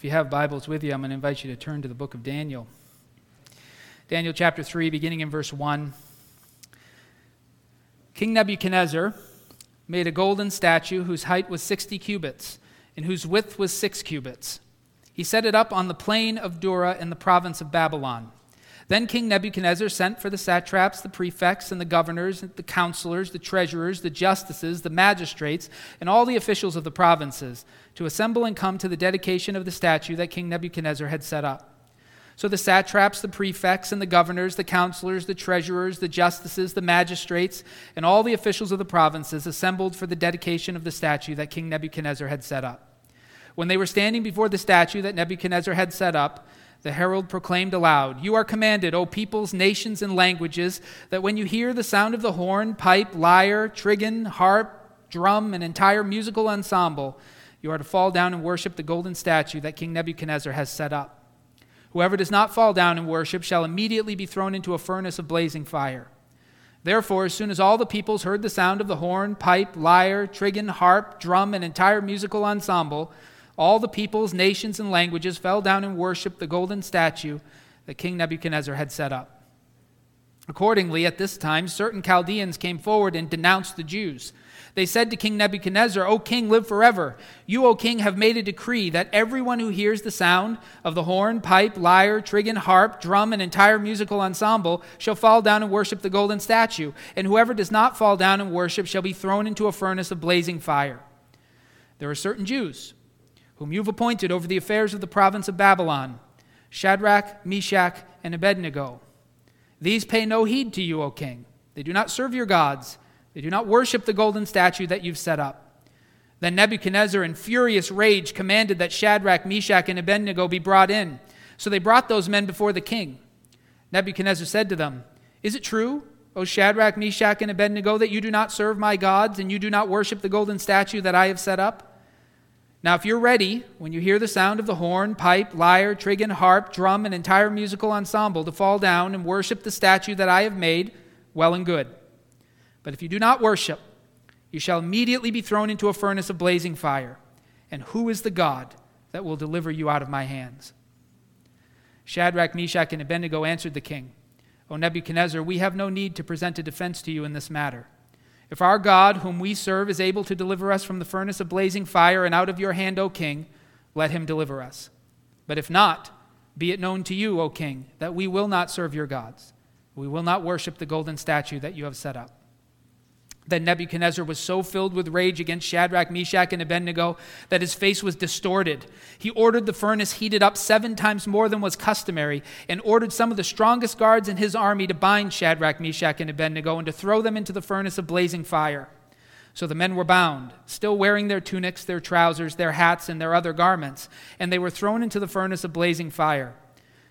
If you have Bibles with you, I'm going to invite you to turn to the book of Daniel. Daniel chapter 3, beginning in verse 1. King Nebuchadnezzar made a golden statue whose height was 60 cubits and whose width was 6 cubits. He set it up on the plain of Dura in the province of Babylon. Then King Nebuchadnezzar sent for the satraps, the prefects, and the governors, the counselors, the treasurers, the justices, the magistrates, and all the officials of the provinces to assemble and come to the dedication of the statue that King Nebuchadnezzar had set up. So the satraps, the prefects, and the governors, the counselors, the treasurers, the justices, the magistrates, and all the officials of the provinces assembled for the dedication of the statue that King Nebuchadnezzar had set up. When they were standing before the statue that Nebuchadnezzar had set up, the herald proclaimed aloud, You are commanded, O peoples, nations, and languages, that when you hear the sound of the horn, pipe, lyre, trigon, harp, drum, and entire musical ensemble, you are to fall down and worship the golden statue that King Nebuchadnezzar has set up. Whoever does not fall down and worship shall immediately be thrown into a furnace of blazing fire. Therefore, as soon as all the peoples heard the sound of the horn, pipe, lyre, trigon, harp, drum, and entire musical ensemble, all the peoples, nations, and languages fell down and worshiped the golden statue that King Nebuchadnezzar had set up. Accordingly, at this time, certain Chaldeans came forward and denounced the Jews. They said to King Nebuchadnezzar, O king, live forever. You, O king, have made a decree that everyone who hears the sound of the horn, pipe, lyre, trigon, harp, drum, and entire musical ensemble shall fall down and worship the golden statue, and whoever does not fall down and worship shall be thrown into a furnace of blazing fire. There are certain Jews whom you've appointed over the affairs of the province of Babylon Shadrach, Meshach, and Abednego. These pay no heed to you, O king. They do not serve your gods, they do not worship the golden statue that you've set up. Then Nebuchadnezzar, in furious rage, commanded that Shadrach, Meshach, and Abednego be brought in. So they brought those men before the king. Nebuchadnezzar said to them, Is it true, O Shadrach, Meshach, and Abednego, that you do not serve my gods and you do not worship the golden statue that I have set up? Now, if you're ready, when you hear the sound of the horn, pipe, lyre, trigon, harp, drum, and entire musical ensemble, to fall down and worship the statue that I have made, well and good. But if you do not worship, you shall immediately be thrown into a furnace of blazing fire. And who is the God that will deliver you out of my hands? Shadrach, Meshach, and Abednego answered the king, O Nebuchadnezzar, we have no need to present a defense to you in this matter. If our God, whom we serve, is able to deliver us from the furnace of blazing fire and out of your hand, O king, let him deliver us. But if not, be it known to you, O king, that we will not serve your gods. We will not worship the golden statue that you have set up. Then Nebuchadnezzar was so filled with rage against Shadrach, Meshach, and Abednego that his face was distorted. He ordered the furnace heated up seven times more than was customary, and ordered some of the strongest guards in his army to bind Shadrach, Meshach, and Abednego and to throw them into the furnace of blazing fire. So the men were bound, still wearing their tunics, their trousers, their hats, and their other garments, and they were thrown into the furnace of blazing fire.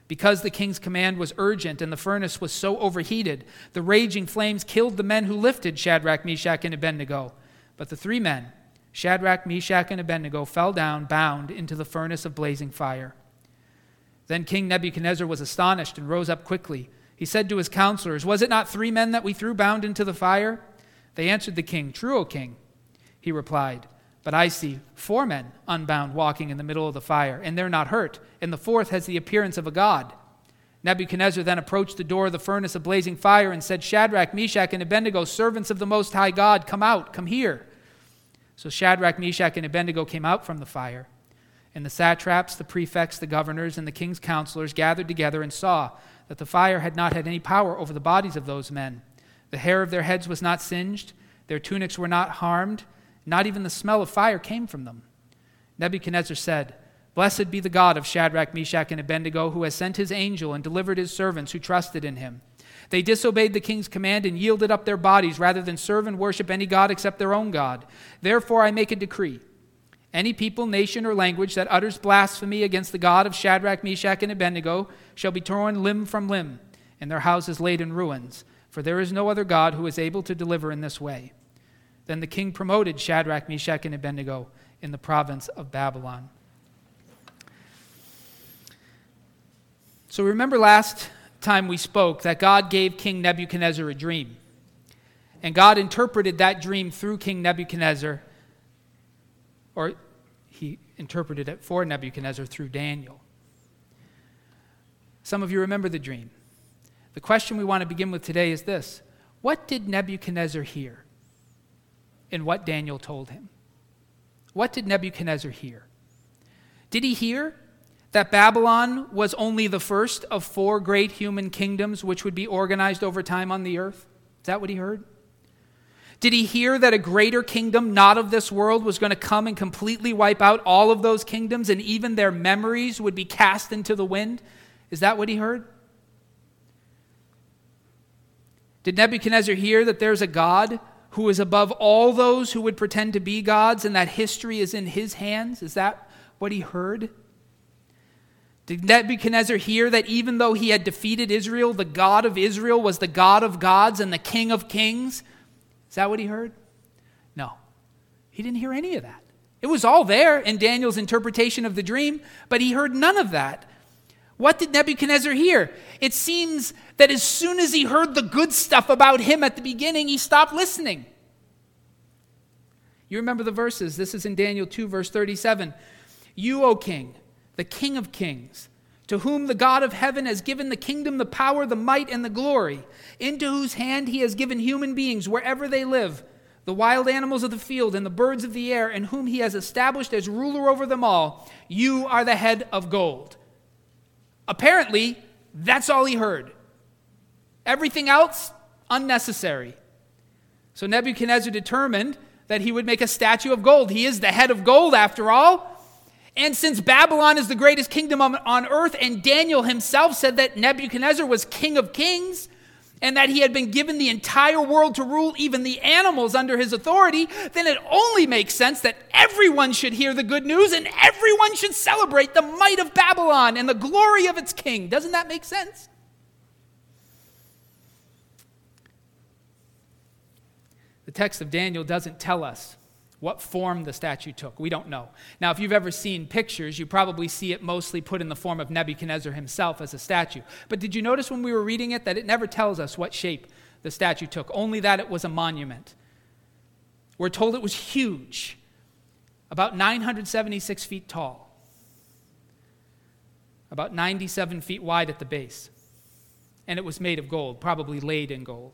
Because the king's command was urgent and the furnace was so overheated, the raging flames killed the men who lifted Shadrach, Meshach, and Abednego. But the three men, Shadrach, Meshach, and Abednego, fell down, bound, into the furnace of blazing fire. Then King Nebuchadnezzar was astonished and rose up quickly. He said to his counselors, Was it not three men that we threw bound into the fire? They answered the king, True, O king. He replied, but I see four men unbound walking in the middle of the fire, and they're not hurt, and the fourth has the appearance of a god. Nebuchadnezzar then approached the door of the furnace of blazing fire and said, Shadrach, Meshach, and Abednego, servants of the Most High God, come out, come here. So Shadrach, Meshach, and Abednego came out from the fire. And the satraps, the prefects, the governors, and the king's counselors gathered together and saw that the fire had not had any power over the bodies of those men. The hair of their heads was not singed, their tunics were not harmed not even the smell of fire came from them. Nebuchadnezzar said, Blessed be the God of Shadrach, Meshach, and Abednego, who has sent his angel and delivered his servants who trusted in him. They disobeyed the king's command and yielded up their bodies rather than serve and worship any God except their own God. Therefore, I make a decree. Any people, nation, or language that utters blasphemy against the God of Shadrach, Meshach, and Abednego shall be torn limb from limb, and their houses laid in ruins. For there is no other God who is able to deliver in this way. Then the king promoted Shadrach, Meshach, and Abednego in the province of Babylon. So remember last time we spoke that God gave King Nebuchadnezzar a dream. And God interpreted that dream through King Nebuchadnezzar, or he interpreted it for Nebuchadnezzar through Daniel. Some of you remember the dream. The question we want to begin with today is this What did Nebuchadnezzar hear in what Daniel told him? What did Nebuchadnezzar hear? Did he hear that Babylon was only the first of four great human kingdoms which would be organized over time on the earth? Is that what he heard? Did he hear that a greater kingdom, not of this world, was going to come and completely wipe out all of those kingdoms and even their memories would be cast into the wind? Is that what he heard? Did Nebuchadnezzar hear that there's a God who is above all those who would pretend to be gods and that history is in his hands? Is that what he heard? Did Nebuchadnezzar hear that even though he had defeated Israel, the God of Israel was the God of gods and the King of kings? Is that what he heard? No. He didn't hear any of that. It was all there in Daniel's interpretation of the dream, but he heard none of that. What did Nebuchadnezzar hear? It seems that as soon as he heard the good stuff about him at the beginning, he stopped listening. You remember the verses. This is in Daniel 2, verse 37. You, O king, the king of kings, to whom the God of heaven has given the kingdom, the power, the might, and the glory, into whose hand he has given human beings wherever they live, the wild animals of the field and the birds of the air, and whom he has established as ruler over them all, you are the head of gold. Apparently, that's all he heard. Everything else, unnecessary. So Nebuchadnezzar determined that he would make a statue of gold. He is the head of gold, after all. And since Babylon is the greatest kingdom on, earth, and Daniel himself said that Nebuchadnezzar was king of kings, and that he had been given the entire world to rule, even the animals under his authority, then it only makes sense that everyone should hear the good news and everyone should celebrate the might of Babylon and the glory of its king. Doesn't that make sense? The text of Daniel doesn't tell us what form the statue took, we don't know. Now, if you've ever seen pictures, you probably see it mostly put in the form of Nebuchadnezzar himself as a statue. But did you notice when we were reading it that it never tells us what shape the statue took, only that it was a monument? We're told it was huge, about 976 feet tall, about 97 feet wide at the base, and it was made of gold, probably laid in gold.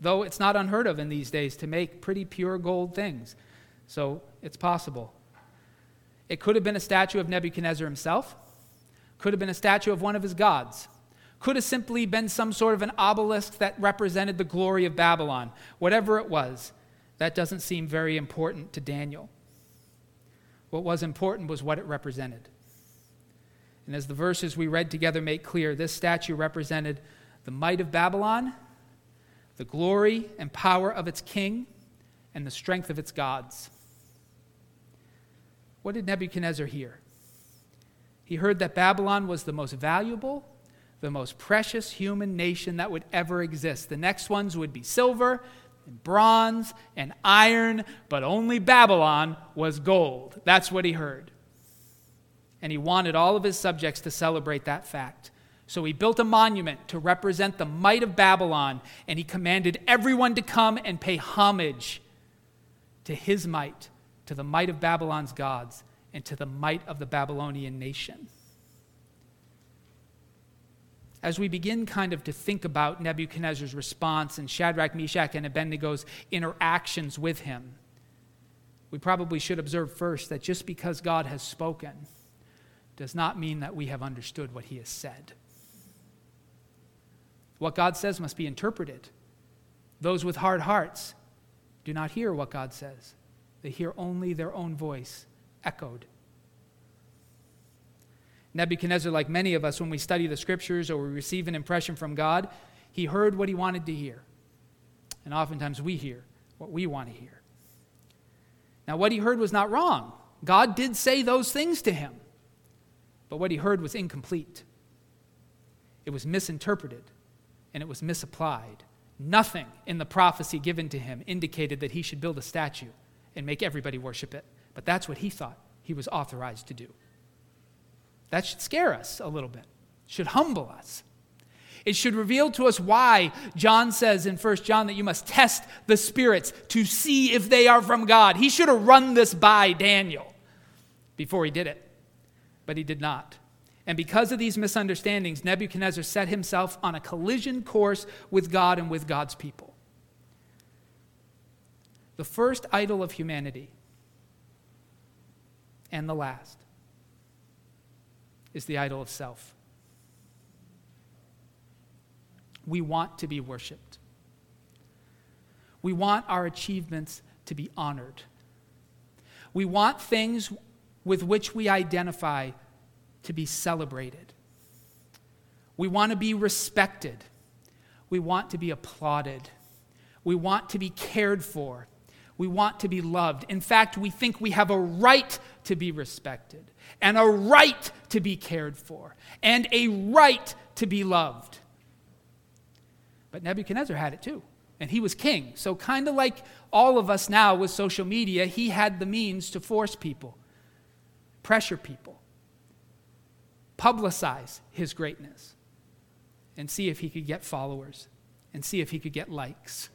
Though it's not unheard of in these days to make pretty pure gold things. So it's possible. It could have been a statue of Nebuchadnezzar himself, could have been a statue of one of his gods, could have simply been some sort of an obelisk that represented the glory of Babylon. Whatever it was, that doesn't seem very important to Daniel. What was important was what it represented. And as the verses we read together make clear, this statue represented the might of Babylon, the glory and power of its king, and the strength of its gods. What did Nebuchadnezzar hear? He heard that Babylon was the most valuable, the most precious human nation that would ever exist. The next ones would be silver and bronze and iron, but only Babylon was gold. That's what he heard. And he wanted all of his subjects to celebrate that fact. So he built a monument to represent the might of Babylon, and he commanded everyone to come and pay homage to his might to the might of Babylon's gods, and to the might of the Babylonian nation. As we begin kind of to think about Nebuchadnezzar's response and Shadrach, Meshach, and Abednego's interactions with him, we probably should observe first that just because God has spoken does not mean that we have understood what he has said. What God says must be interpreted. Those with hard hearts do not hear what God says. They hear only their own voice echoed. Nebuchadnezzar, like many of us, when we study the scriptures or we receive an impression from God, he heard what he wanted to hear. And oftentimes we hear what we want to hear. Now, what he heard was not wrong. God did say those things to him. But what he heard was incomplete, it was misinterpreted, and it was misapplied. Nothing in the prophecy given to him indicated that he should build a statue and make everybody worship it. But that's what he thought he was authorized to do. That should scare us a little bit, should humble us. It should reveal to us why John says in 1 John that you must test the spirits to see if they are from God. He should have run this by Daniel. before he did it, but he did not. And because of these misunderstandings, Nebuchadnezzar set himself on a collision course with God and with God's people. The first idol of humanity and the last is the idol of self. We want to be worshiped. We want our achievements to be honored. We want things with which we identify to be celebrated. We want to be respected. We want to be applauded. We want to be cared for. We want to be loved. In fact, we think we have a right to be respected and a right to be cared for and a right to be loved. But Nebuchadnezzar had it too, and he was king. So, kind of like all of us now with social media, he had the means to force people, pressure people, publicize his greatness, and see if he could get followers and see if he could get likes.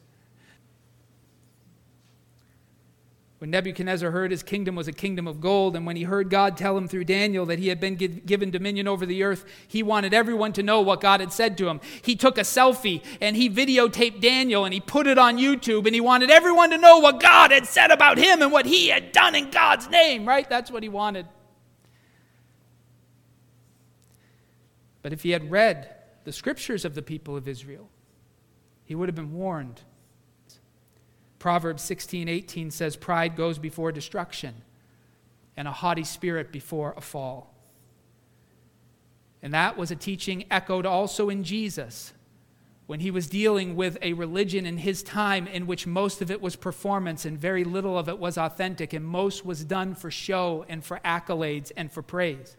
When Nebuchadnezzar heard his kingdom was a kingdom of gold, and when he heard God tell him through Daniel that he had been given dominion over the earth, he wanted everyone to know what God had said to him. He took a selfie and he videotaped Daniel and he put it on YouTube, and he wanted everyone to know what God had said about him and what he had done in God's name, right? That's what he wanted. But if he had read the scriptures of the people of Israel, he would have been warned Proverbs 16, 18 says, Pride goes before destruction, and a haughty spirit before a fall. And that was a teaching echoed also in Jesus when he was dealing with a religion in his time in which most of it was performance and very little of it was authentic, and most was done for show and for accolades and for praise.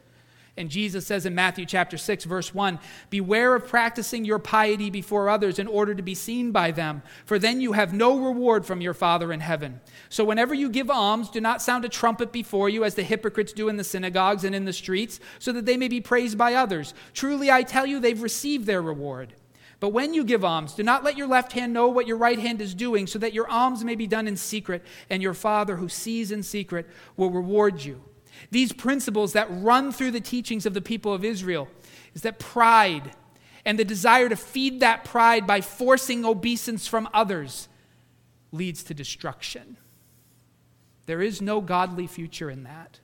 And Jesus says in Matthew chapter 6 verse 1, "Beware of practicing your piety before others in order to be seen by them, for then you have no reward from your Father in heaven. So whenever you give alms, do not sound a trumpet before you as the hypocrites do in the synagogues and in the streets, so that they may be praised by others. Truly I tell you, they've received their reward." But when you give alms, do not let your left hand know what your right hand is doing, so that your alms may be done in secret, and your Father who sees in secret will reward you. These principles that run through the teachings of the people of Israel is that pride and the desire to feed that pride by forcing obeisance from others leads to destruction. There is no godly future in that.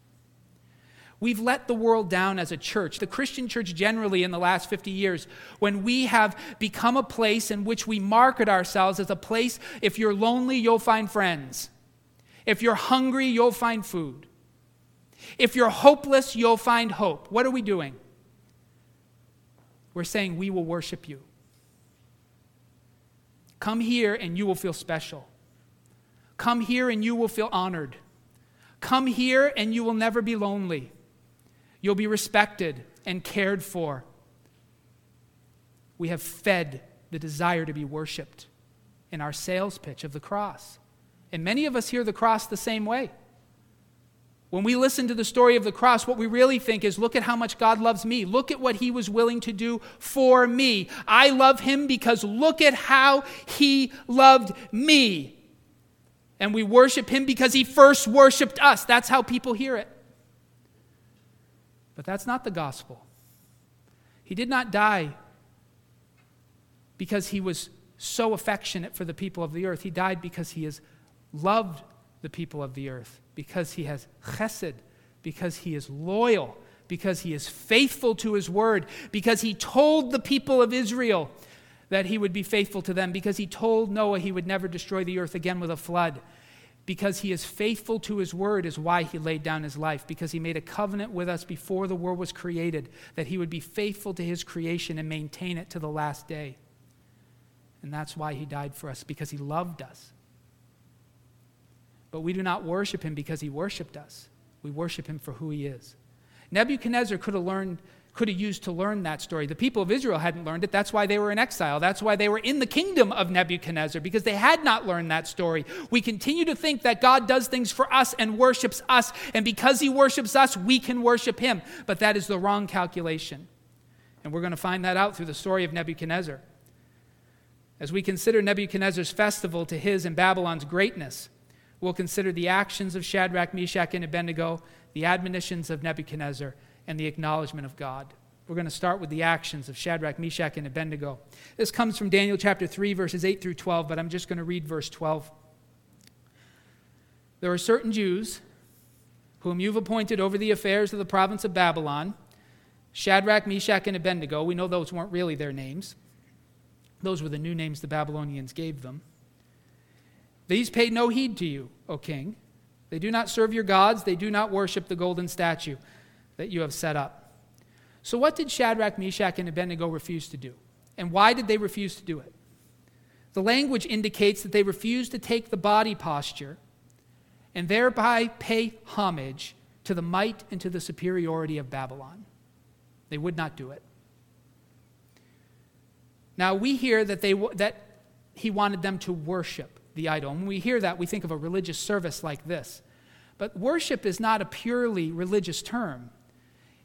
We've let the world down as a church, the Christian church generally in the last 50 years, when we have become a place in which we market ourselves as a place, if you're lonely, you'll find friends. If you're hungry, you'll find food. If you're hopeless, you'll find hope. What are we doing? We're saying, We will worship you. Come here and you will feel special. Come here and you will feel honored. Come here and you will never be lonely. You'll be respected and cared for. We have fed the desire to be worshiped in our sales pitch of the cross. And many of us hear the cross the same way. When we listen to the story of the cross, what we really think is look at how much God loves me. Look at what he was willing to do for me. I love him because look at how he loved me. And we worship him because he first worshiped us. That's how people hear it. But that's not the gospel. He did not die because he was so affectionate for the people of the earth. He died because he has loved the people of the earth because he has chesed, because he is loyal, because he is faithful to his word, because he told the people of Israel that he would be faithful to them, because he told Noah he would never destroy the earth again with a flood. Because he is faithful to his word, is why he laid down his life. Because he made a covenant with us before the world was created that he would be faithful to his creation and maintain it to the last day. And that's why he died for us, because he loved us. But we do not worship him because he worshiped us. We worship him for who he is. Nebuchadnezzar could have learned could have used to learn that story. The people of Israel hadn't learned it. That's why they were in exile. That's why they were in the kingdom of Nebuchadnezzar, because they had not learned that story. We continue to think that God does things for us and worships us, and because he worships us, we can worship him. But that is the wrong calculation. And we're going to find that out through the story of Nebuchadnezzar. As we consider Nebuchadnezzar's festival to his and Babylon's greatness, We'll consider the actions of Shadrach, Meshach, and Abednego, the admonitions of Nebuchadnezzar, and the acknowledgement of God. We're going to start with the actions of Shadrach, Meshach, and Abednego. This comes from Daniel chapter 3, verses 8 through 12, but I'm just going to read verse 12. There are certain Jews whom you've appointed over the affairs of the province of Babylon Shadrach, Meshach, and Abednego. We know those weren't really their names, those were the new names the Babylonians gave them. These paid no heed to you, O king. They do not serve your gods, they do not worship the golden statue that you have set up. So, what did Shadrach, Meshach, and Abednego refuse to do? And why did they refuse to do it? The language indicates that they refused to take the body posture and thereby pay homage to the might and to the superiority of Babylon. They would not do it. Now, we hear that, they, that he wanted them to worship the idol. When we hear that, we think of a religious service like this. But worship is not a purely religious term.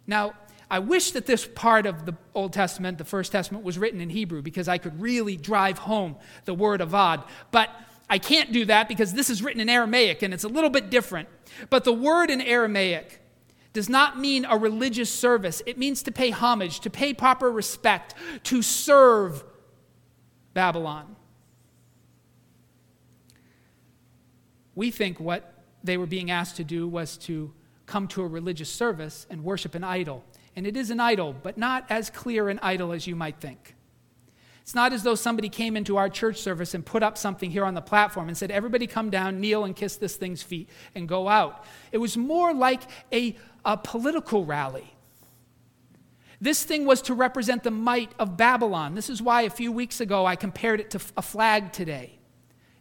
Now, I wish that this part of the Old Testament, the First Testament, was written in Hebrew because I could really drive home the word avad. But I can't do that because this is written in Aramaic and it's a little bit different. But the word in Aramaic does not mean a religious service, it means to pay homage, to pay proper respect, to serve Babylon. We think what they were being asked to do was to come to a religious service and worship an idol. And it is an idol, but not as clear an idol as you might think. It's not as though somebody came into our church service and put up something here on the platform and said, Everybody come down, kneel, and kiss this thing's feet and go out. It was more like a, a political rally. This thing was to represent the might of Babylon. This is why a few weeks ago I compared it to a flag today.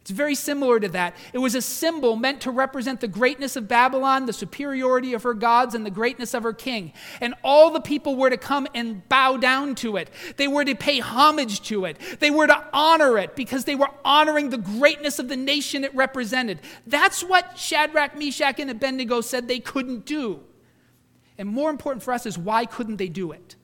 It's very similar to that. It was a symbol meant to represent the greatness of Babylon, the superiority of her gods, and the greatness of her king. And all the people were to come and bow down to it. They were to pay homage to it. They were to honor it because they were honoring the greatness of the nation it represented. That's what Shadrach, Meshach, and Abednego said they couldn't do. And more important for us is why couldn't they do it?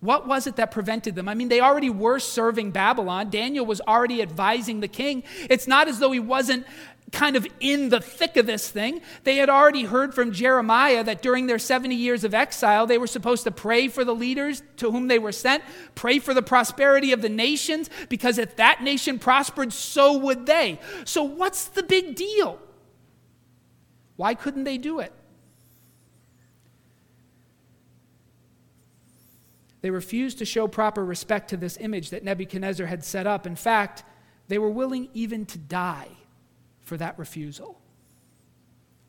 What was it that prevented them? I mean, they already were serving Babylon. Daniel was already advising the king. It's not as though he wasn't kind of in the thick of this thing. They had already heard from Jeremiah that during their 70 years of exile, they were supposed to pray for the leaders to whom they were sent, pray for the prosperity of the nations, because if that nation prospered, so would they. So, what's the big deal? Why couldn't they do it? They refused to show proper respect to this image that Nebuchadnezzar had set up. In fact, they were willing even to die for that refusal.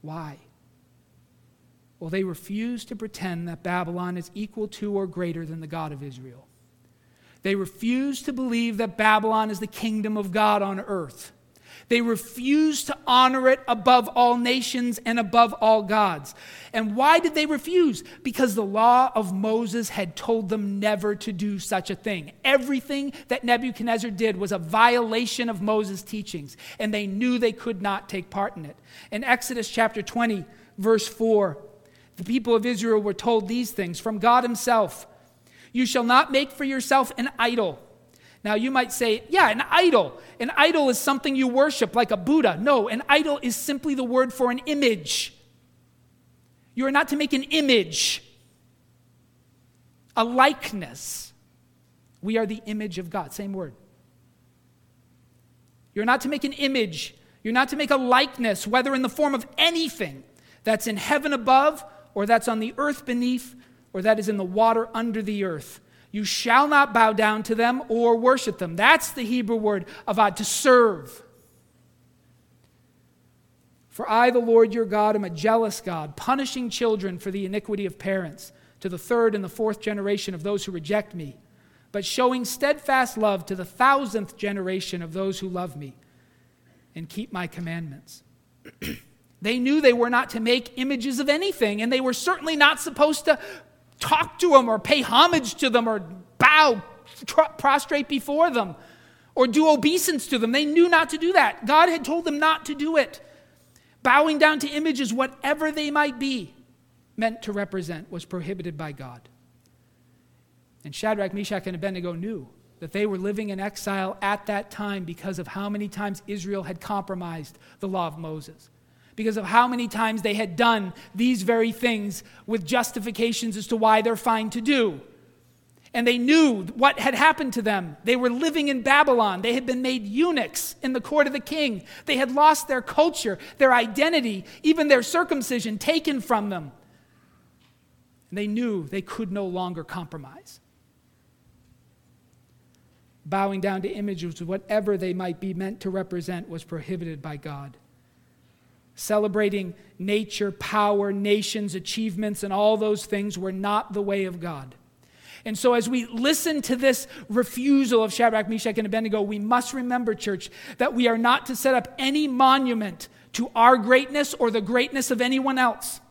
Why? Well, they refused to pretend that Babylon is equal to or greater than the God of Israel. They refused to believe that Babylon is the kingdom of God on earth. They refused to honor it above all nations and above all gods. And why did they refuse? Because the law of Moses had told them never to do such a thing. Everything that Nebuchadnezzar did was a violation of Moses' teachings, and they knew they could not take part in it. In Exodus chapter 20, verse 4, the people of Israel were told these things from God Himself You shall not make for yourself an idol now, you might say, yeah, an idol. An idol is something you worship, like a Buddha. No, an idol is simply the word for an image. You are not to make an image, a likeness. We are the image of God. Same word. You're not to make an image. You're not to make a likeness, whether in the form of anything that's in heaven above, or that's on the earth beneath, or that is in the water under the earth. You shall not bow down to them or worship them. That's the Hebrew word avad, to serve. For I, the Lord your God, am a jealous God, punishing children for the iniquity of parents, to the third and the fourth generation of those who reject me, but showing steadfast love to the thousandth generation of those who love me and keep my commandments. they knew they were not to make images of anything, and they were certainly not supposed to talk to them or pay homage to them or bow, tr- prostrate before them or do obeisance to them. They knew not to do that. God had told them not to do it. Bowing down to images, whatever they might be, meant to represent, was prohibited by God. And Shadrach, Meshach, and Abednego knew that they were living in exile at that time because of how many times Israel had compromised the law of Moses because of how many times they had done these very things with justifications as to why they're fine to do. And they knew what had happened to them. They were living in Babylon. They had been made eunuchs in the court of the king. They had lost their culture, their identity, even their circumcision taken from them. And they knew they could no longer compromise. Bowing down to images, whatever they might be meant to represent, was prohibited by God. Celebrating nature, power, nations, achievements, and all those things were not the way of God. And so, as we listen to this refusal of Shadrach, Meshach, and Abednego, we must remember, church, that we are not to set up any monument to our greatness or the greatness of anyone else.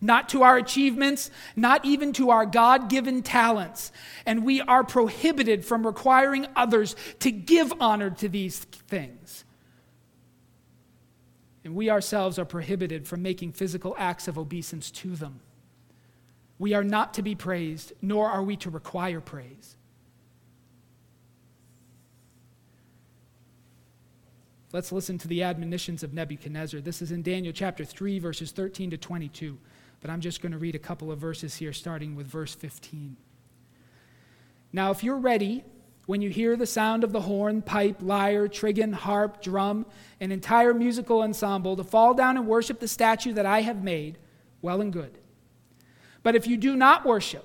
Not to our achievements, not even to our God given talents. And we are prohibited from requiring others to give honor to these things. And we ourselves are prohibited from making physical acts of obeisance to them. We are not to be praised, nor are we to require praise. Let's listen to the admonitions of Nebuchadnezzar. This is in Daniel chapter 3, verses 13 to 22. But I'm just going to read a couple of verses here, starting with verse 15. Now, if you're ready, when you hear the sound of the horn, pipe, lyre, trigon, harp, drum, an entire musical ensemble, to fall down and worship the statue that I have made, well and good. But if you do not worship,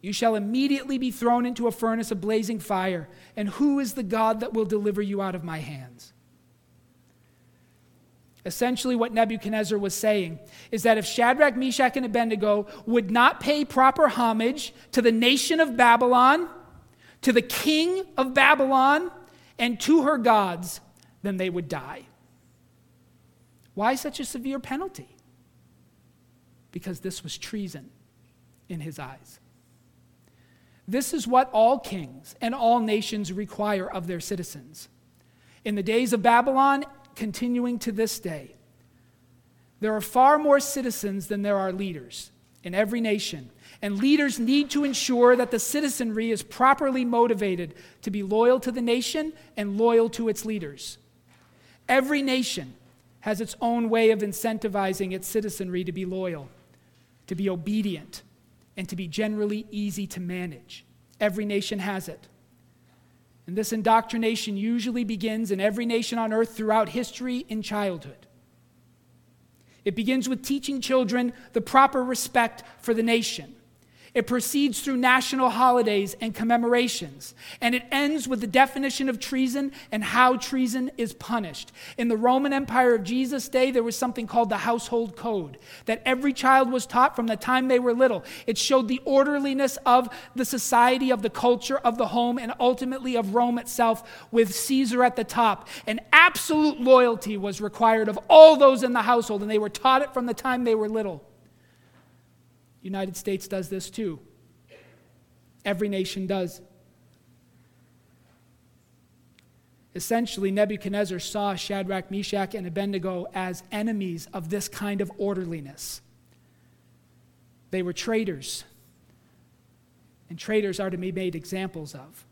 you shall immediately be thrown into a furnace of blazing fire. And who is the God that will deliver you out of my hands? Essentially, what Nebuchadnezzar was saying is that if Shadrach, Meshach, and Abednego would not pay proper homage to the nation of Babylon, to the king of Babylon, and to her gods, then they would die. Why such a severe penalty? Because this was treason in his eyes. This is what all kings and all nations require of their citizens. In the days of Babylon, continuing to this day, there are far more citizens than there are leaders in every nation. And leaders need to ensure that the citizenry is properly motivated to be loyal to the nation and loyal to its leaders. Every nation has its own way of incentivizing its citizenry to be loyal, to be obedient, and to be generally easy to manage. Every nation has it. And this indoctrination usually begins in every nation on earth throughout history in childhood. It begins with teaching children the proper respect for the nation. It proceeds through national holidays and commemorations, and it ends with the definition of treason and how treason is punished. In the Roman Empire of Jesus' day, there was something called the household code that every child was taught from the time they were little. It showed the orderliness of the society, of the culture, of the home, and ultimately of Rome itself, with Caesar at the top. And absolute loyalty was required of all those in the household, and they were taught it from the time they were little. United States does this too. Every nation does. Essentially, Nebuchadnezzar saw Shadrach, Meshach, and Abednego as enemies of this kind of orderliness. They were traitors, and traitors are to be made examples of.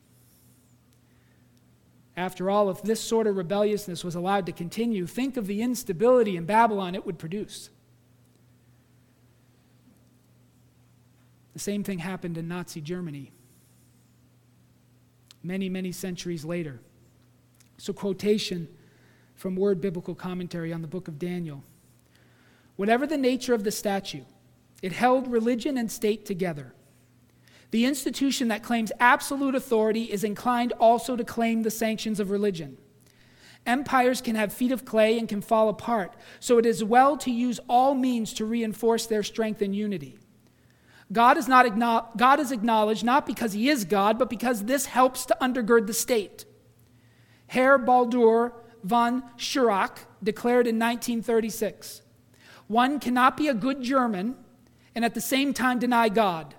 After all, if this sort of rebelliousness was allowed to continue, think of the instability in Babylon it would produce. The same thing happened in Nazi Germany many, many centuries later. So, quotation from Word Biblical Commentary on the book of Daniel. Whatever the nature of the statue, it held religion and state together. The institution that claims absolute authority is inclined also to claim the sanctions of religion. Empires can have feet of clay and can fall apart, so it is well to use all means to reinforce their strength and unity. God is, not God is acknowledged not because he is God, but because this helps to undergird the state. Herr Baldur von Schirach declared in 1936 One cannot be a good German and at the same time deny God.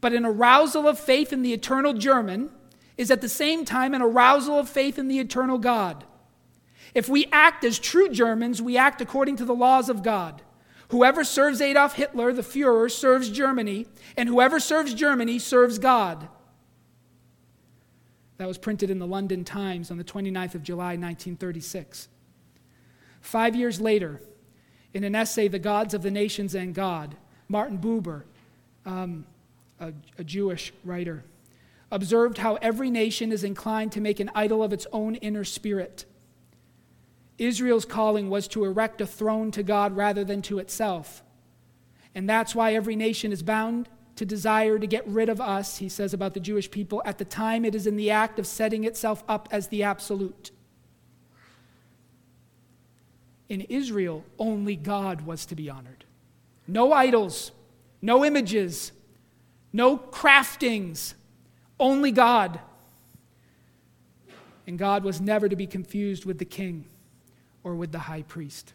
But an arousal of faith in the eternal German is at the same time an arousal of faith in the eternal God. If we act as true Germans, we act according to the laws of God. Whoever serves Adolf Hitler, the Fuhrer, serves Germany, and whoever serves Germany serves God. That was printed in the London Times on the 29th of July, 1936. Five years later, In an essay, The Gods of the Nations and God, Martin Buber, um, a, a Jewish writer, observed how every nation is inclined to make an idol of its own inner spirit. Israel's calling was to erect a throne to God rather than to itself. And that's why every nation is bound to desire to get rid of us, he says about the Jewish people, at the time it is in the act of setting itself up as the absolute. In Israel, only God was to be honored. No idols, no images, no craftings, only God. And God was never to be confused with the king or with the high priest.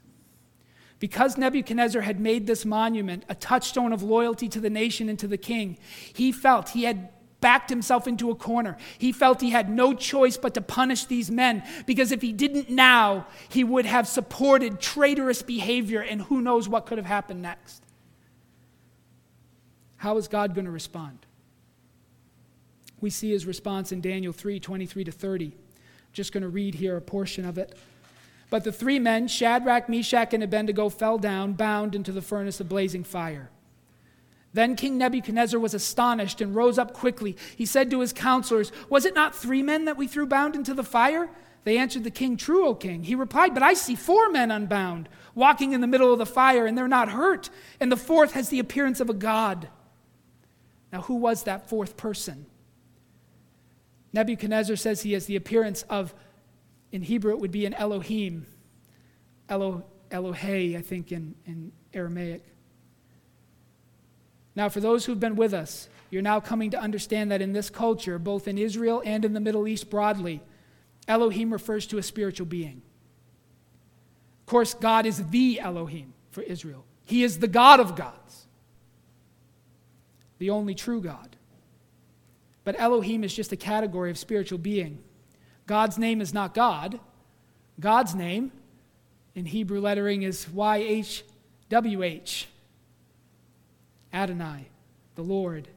Because Nebuchadnezzar had made this monument a touchstone of loyalty to the nation and to the king, he felt he had backed himself into a corner. He felt he had no choice but to punish these men because if he didn't now, he would have supported traitorous behavior and who knows what could have happened next. How is God going to respond? We see his response in Daniel 3 23 to 30. Just going to read here a portion of it. But the three men, Shadrach, Meshach, and Abednego, fell down, bound into the furnace of blazing fire. Then King Nebuchadnezzar was astonished and rose up quickly. He said to his counselors, Was it not three men that we threw bound into the fire? They answered the king, True, O king. He replied, But I see four men unbound, walking in the middle of the fire, and they're not hurt. And the fourth has the appearance of a god. Now, who was that fourth person? Nebuchadnezzar says he has the appearance of in Hebrew, it would be an Elohim. Elo, Elohe, I think, in, in Aramaic. Now, for those who've been with us, you're now coming to understand that in this culture, both in Israel and in the Middle East broadly, Elohim refers to a spiritual being. Of course, God is the Elohim for Israel, He is the God of gods, the only true God. But Elohim is just a category of spiritual being. God's name is not God. God's name in Hebrew lettering is YHWH. Adonai, the Lord.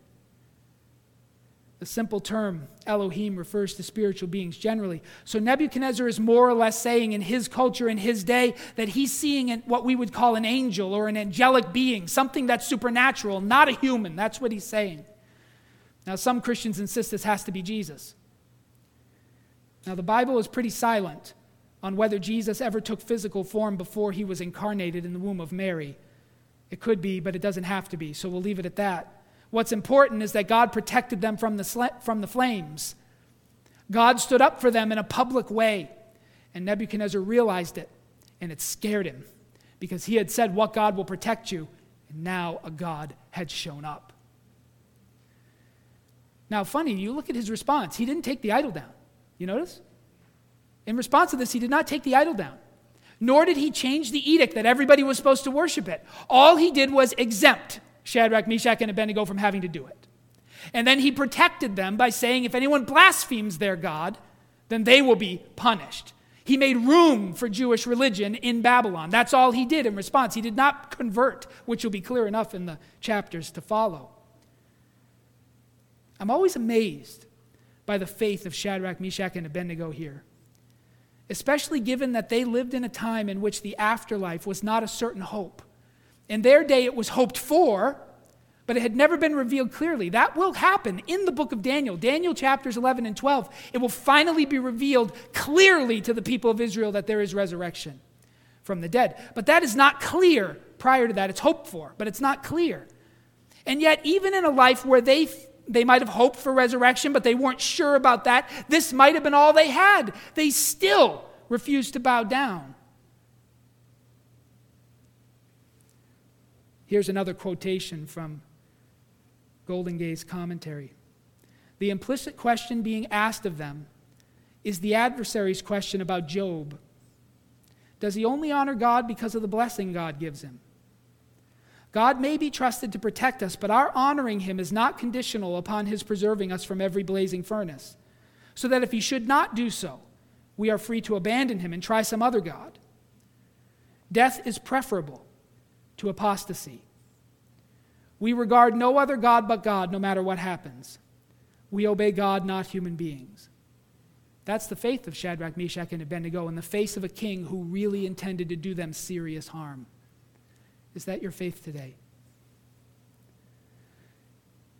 The simple term Elohim refers to spiritual beings generally. So Nebuchadnezzar is more or less saying in his culture, in his day, that he's seeing what we would call an angel or an angelic being, something that's supernatural, not a human. That's what he's saying. Now, some Christians insist this has to be Jesus. Now, the Bible is pretty silent on whether Jesus ever took physical form before he was incarnated in the womb of Mary. It could be, but it doesn't have to be, so we'll leave it at that. What's important is that God protected them from the, sl- from the flames. God stood up for them in a public way, and Nebuchadnezzar realized it, and it scared him because he had said, What God will protect you, and now a God had shown up. Now, funny, you look at his response. He didn't take the idol down. You notice? In response to this, he did not take the idol down, nor did he change the edict that everybody was supposed to worship it. All he did was exempt Shadrach, Meshach, and Abednego from having to do it. And then he protected them by saying, if anyone blasphemes their God, then they will be punished. He made room for Jewish religion in Babylon. That's all he did in response. He did not convert, which will be clear enough in the chapters to follow. I'm always amazed by the faith of Shadrach, Meshach, and Abednego here. Especially given that they lived in a time in which the afterlife was not a certain hope. In their day, it was hoped for, but it had never been revealed clearly. That will happen in the book of Daniel. Daniel chapters 11 and 12. It will finally be revealed clearly to the people of Israel that there is resurrection from the dead. But that is not clear prior to that. It's hoped for, but it's not clear. And yet, even in a life where they they might have hoped for resurrection, but they weren't sure about that. This might have been all they had. They still refused to bow down. Here's another quotation from Goldingay's commentary. The implicit question being asked of them is the adversary's question about Job. Does he only honor God because of the blessing God gives him? God may be trusted to protect us, but our honoring him is not conditional upon his preserving us from every blazing furnace. So that if he should not do so, we are free to abandon him and try some other God. Death is preferable to apostasy. We regard no other God but God no matter what happens. We obey God, not human beings. That's the faith of Shadrach, Meshach, and Abednego in the face of a king who really intended to do them serious harm. Is that your faith today?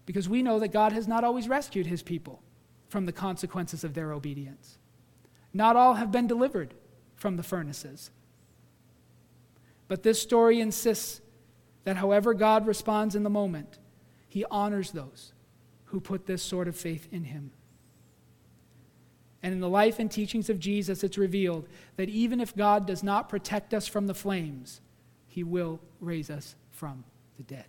Because we know that God has not always rescued his people from the consequences of their obedience. Not all have been delivered from the furnaces. But this story insists that however God responds in the moment, he honors those who put this sort of faith in him. And in the life and teachings of Jesus, it's revealed that even if God does not protect us from the flames, he will raise us from the dead.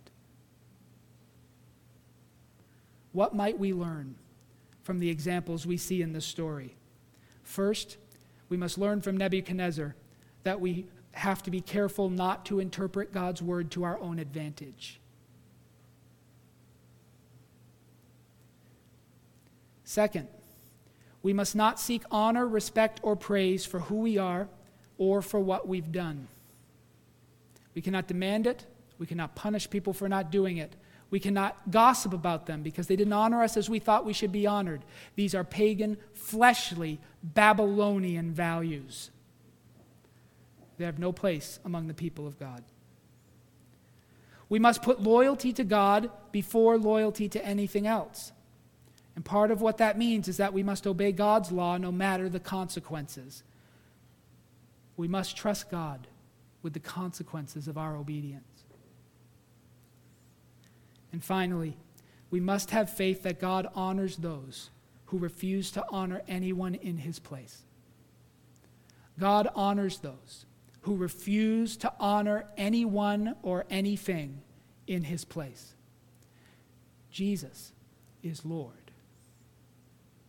What might we learn from the examples we see in this story? First, we must learn from Nebuchadnezzar that we have to be careful not to interpret God's word to our own advantage. Second, we must not seek honor, respect, or praise for who we are or for what we've done. We cannot demand it. We cannot punish people for not doing it. We cannot gossip about them because they didn't honor us as we thought we should be honored. These are pagan, fleshly, Babylonian values. They have no place among the people of God. We must put loyalty to God before loyalty to anything else. And part of what that means is that we must obey God's law no matter the consequences. We must trust God with the consequences of our obedience. And finally, we must have faith that God honors those who refuse to honor anyone in his place. God honors those who refuse to honor anyone or anything in his place. Jesus is Lord.